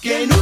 que nunca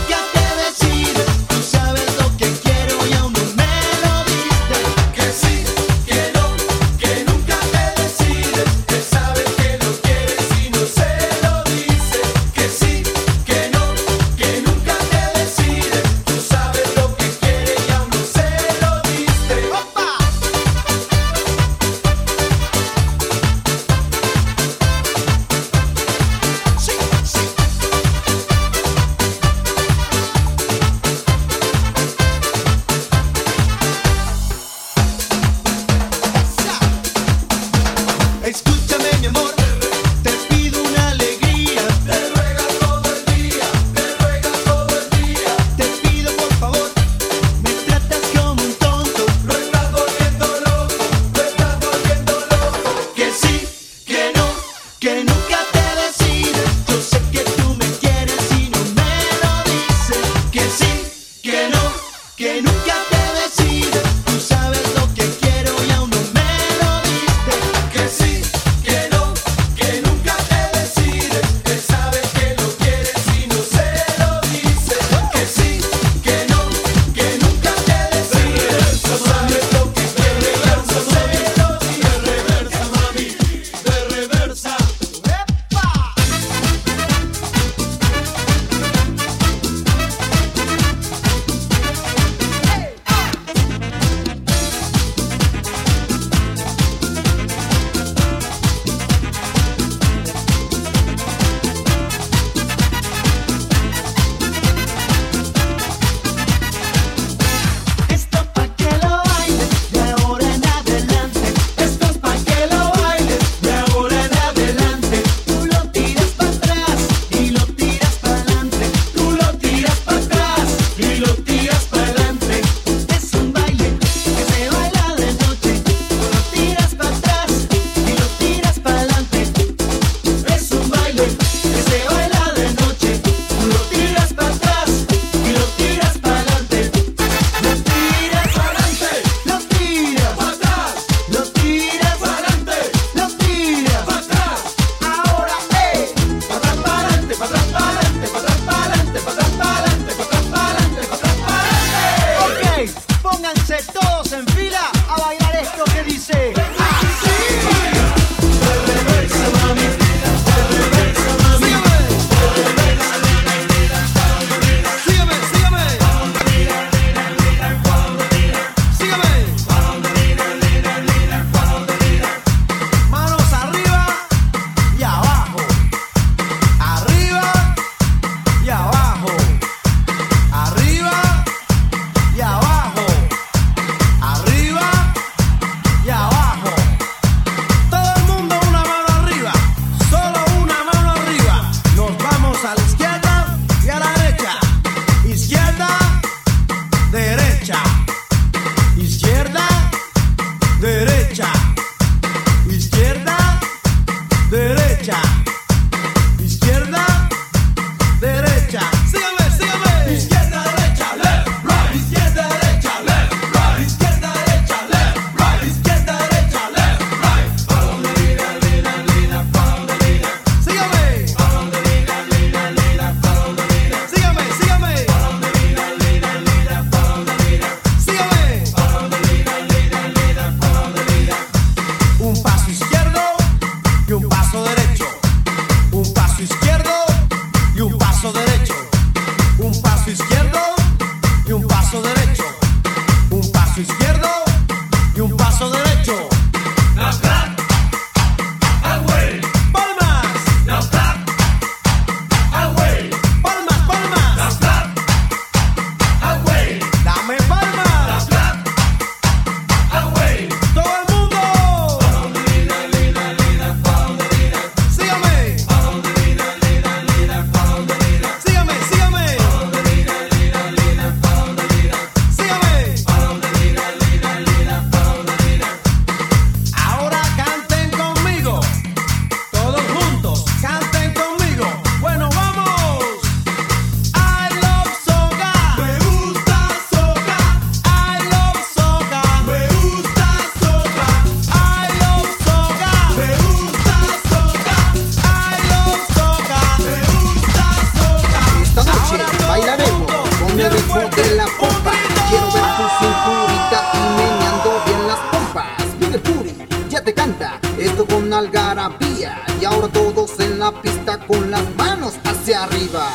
ahora todos en la pista con las manos hacia arriba.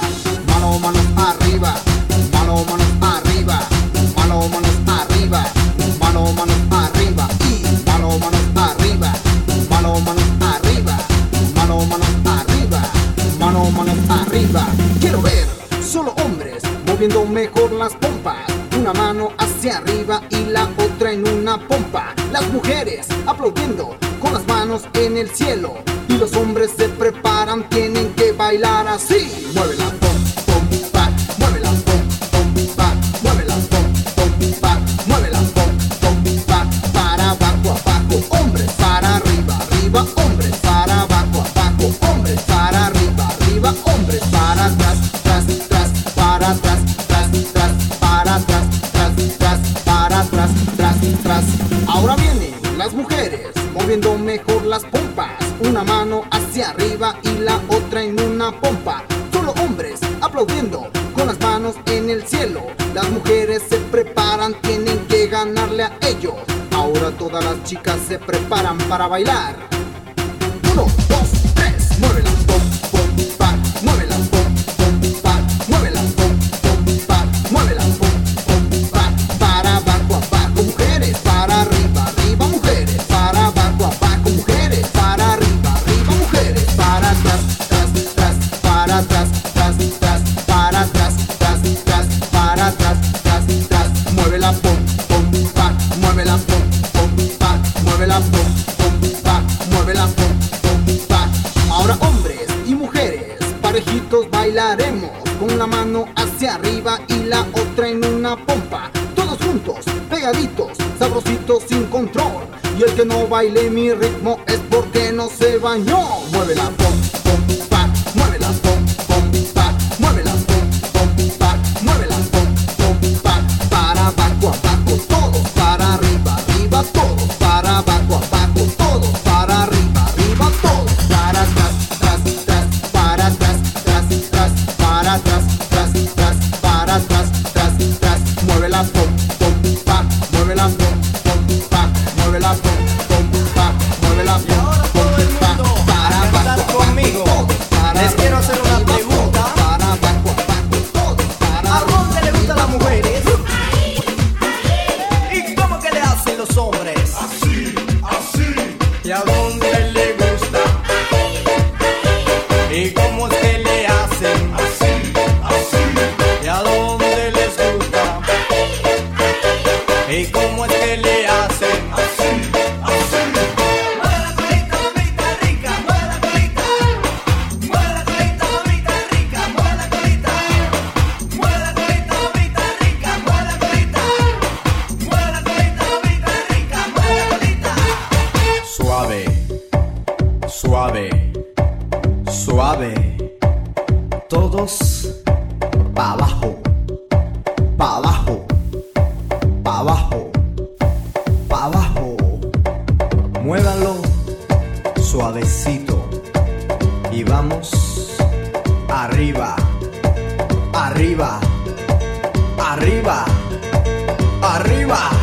Mano, manos arriba, mano, manos arriba, mano, manos arriba, mano, manos arriba. Y mano, manos arriba, mano, manos arriba, mano, manos arriba, mano, manos arriba. Quiero ver solo hombres moviendo mejor las pompas, una mano hacia arriba y la otra en una pompa. Las mujeres aplaudiendo con las manos en el cielo. Y los hombres se preparan, tienen que bailar así. Mueve la Ahora todas las chicas se preparan para bailar. Uno, dos, tres, muévela. baile, mi ritmo es abajo, pa abajo. Muévanlo suavecito y vamos arriba, arriba, arriba, arriba.